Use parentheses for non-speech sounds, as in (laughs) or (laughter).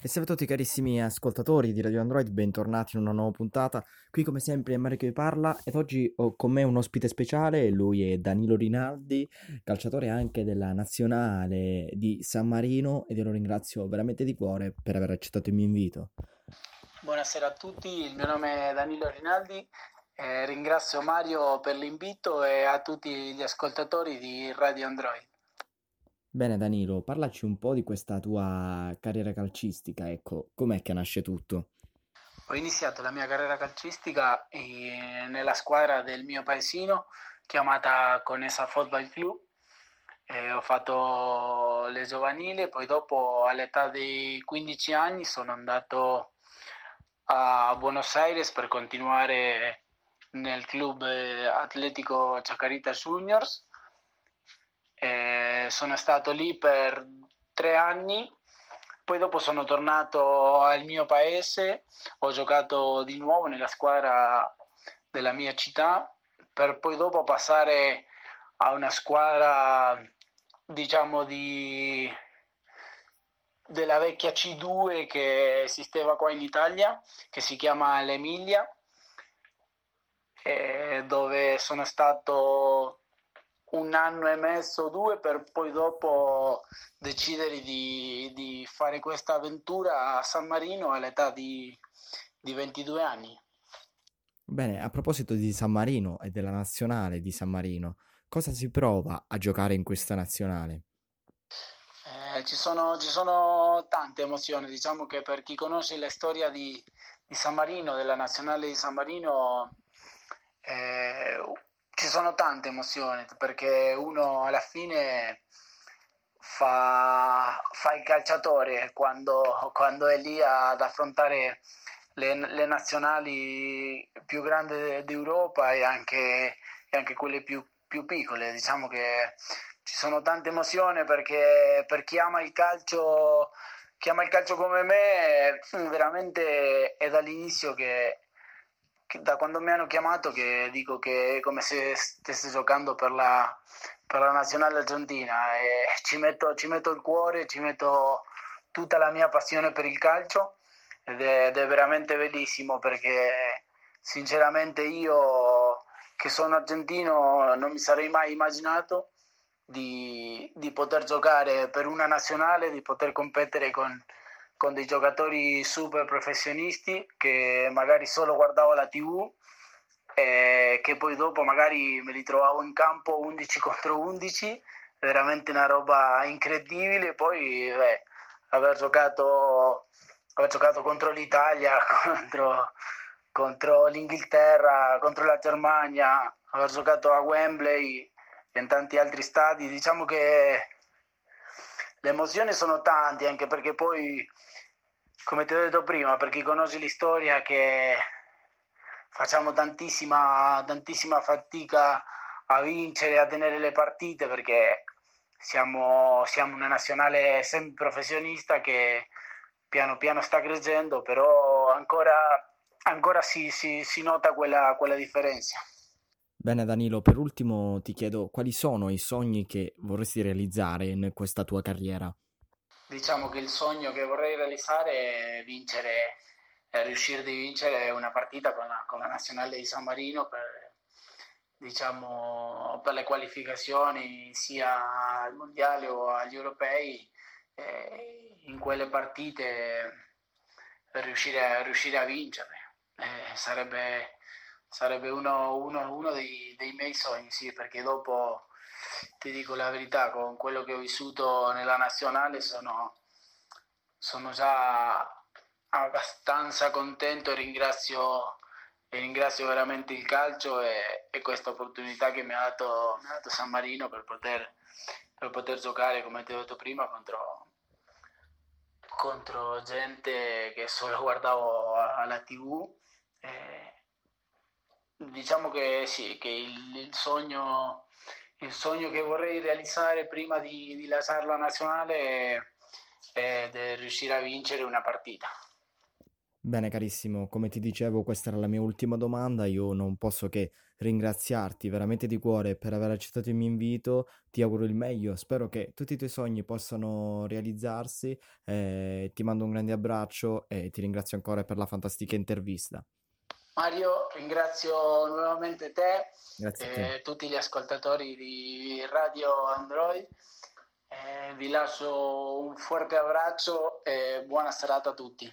E salve a tutti carissimi ascoltatori di Radio Android, bentornati in una nuova puntata. Qui come sempre è Mario che vi parla ed oggi ho con me un ospite speciale, lui è Danilo Rinaldi, calciatore anche della nazionale di San Marino ed io lo ringrazio veramente di cuore per aver accettato il mio invito. Buonasera a tutti, il mio nome è Danilo Rinaldi, eh, ringrazio Mario per l'invito e a tutti gli ascoltatori di Radio Android. Bene Danilo, parlaci un po' di questa tua carriera calcistica, ecco, com'è che nasce tutto? Ho iniziato la mia carriera calcistica eh, nella squadra del mio paesino chiamata Conesa Football Club. Eh, ho fatto le giovanili, poi dopo all'età dei 15 anni sono andato a Buenos Aires per continuare nel club eh, atletico Chacarita Juniors eh, sono stato lì per tre anni, poi dopo sono tornato al mio paese, ho giocato di nuovo nella squadra della mia città, per poi dopo passare a una squadra, diciamo, di, della vecchia C2 che esisteva qua in Italia, che si chiama l'Emilia, eh, dove sono stato un anno e mezzo, due, per poi dopo decidere di, di fare questa avventura a San Marino all'età di, di 22 anni. Bene, a proposito di San Marino e della nazionale di San Marino, cosa si prova a giocare in questa nazionale? Eh, ci, sono, ci, sono, tante emozioni, diciamo che per chi conosce la storia di, di San Marino, della nazionale di San Marino, eh, ci sono tante emozioni perché uno alla fine fa, fa il calciatore quando, quando, è lì ad affrontare le, le nazionali più grandi d'Europa e anche, e anche quelle più, più, piccole. Diciamo che ci sono tante emozioni perché per chi ama il calcio, chi ama il calcio come me, veramente è dall'inizio che da quando mi hanno chiamato che dico che è come se stesse giocando per la, per la nazionale argentina e ci metto, ci metto, il cuore, ci metto tutta la mia passione per il calcio ed è, ed è veramente bellissimo perché sinceramente io che sono argentino non mi sarei mai immaginato di, di poter giocare per una nazionale, di poter competere con, con dei giocatori super professionisti che magari solo guardavo la tv e che poi dopo magari me li trovavo in campo 11 (laughs) contro 11 veramente una roba incredibile. Poi beh, aver giocato aver giocato contro l'Italia (laughs) contro, contro l'Inghilterra contro la Germania aver giocato a Wembley e in tanti altri stadi diciamo che le emozioni sono tante anche perché poi come ti ho detto prima, per chi conosce l'istoria, che facciamo tantissima, tantissima fatica a vincere, a tenere le partite, perché siamo, siamo una nazionale semiprofessionista che piano piano sta crescendo, però ancora, ancora si, si, si, nota quella, quella differenza. Bene Danilo, per ultimo ti chiedo quali sono i sogni che vorresti realizzare in questa tua carriera? diciamo che il sogno che vorrei realizzare è vincere, è riuscire a vincere una partita con la, con la nazionale di San Marino per, diciamo, per le qualificazioni sia al mondiale o agli europei. Eh, in quelle partite riuscire, riuscire a vincere eh, sarebbe, sarebbe uno, uno, uno dei, dei miei sogni, sì, perché dopo ti dico la verità, con quello che ho vissuto nella nazionale sono, sono già abbastanza contento e ringrazio, e ringrazio veramente il calcio e, e questa opportunità che mi ha, dato, mi ha dato, San Marino per poter, per poter giocare, come ti ho detto prima, contro, contro gente che solo guardavo alla tv. Diciamo che sì, che il, il sogno il sogno che vorrei realizzare prima di, di lasciare la nazionale è, è riuscire a vincere una partita. Bene, carissimo, come ti dicevo, questa era la mia ultima domanda. Io non posso che ringraziarti veramente di cuore per aver accettato il mio invito. Ti auguro il meglio. Spero che tutti i tuoi sogni possano realizzarsi. eh, ti mando un grande abbraccio e ti ringrazio ancora per la fantastica intervista. Mario, ringrazio nuovamente te e tutti gli ascoltatori di Radio Android. Eh, vi lascio un forte abbraccio e buona serata a tutti.